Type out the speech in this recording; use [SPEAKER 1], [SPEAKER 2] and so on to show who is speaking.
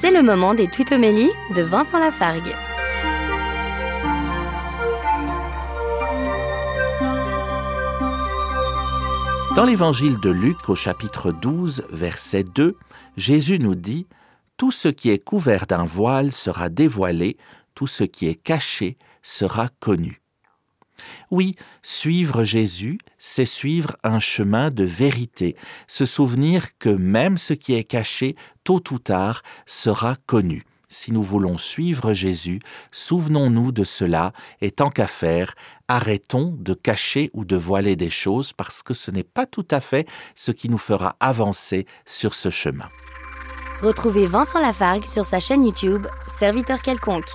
[SPEAKER 1] C'est le moment des tutomélies de Vincent Lafargue.
[SPEAKER 2] Dans l'évangile de Luc au chapitre 12, verset 2, Jésus nous dit Tout ce qui est couvert d'un voile sera dévoilé, tout ce qui est caché sera connu. Oui, suivre Jésus, c'est suivre un chemin de vérité, se souvenir que même ce qui est caché, tôt ou tard, sera connu. Si nous voulons suivre Jésus, souvenons-nous de cela et tant qu'à faire, arrêtons de cacher ou de voiler des choses parce que ce n'est pas tout à fait ce qui nous fera avancer sur ce chemin.
[SPEAKER 1] Retrouvez Vincent Lafargue sur sa chaîne YouTube, Serviteur quelconque.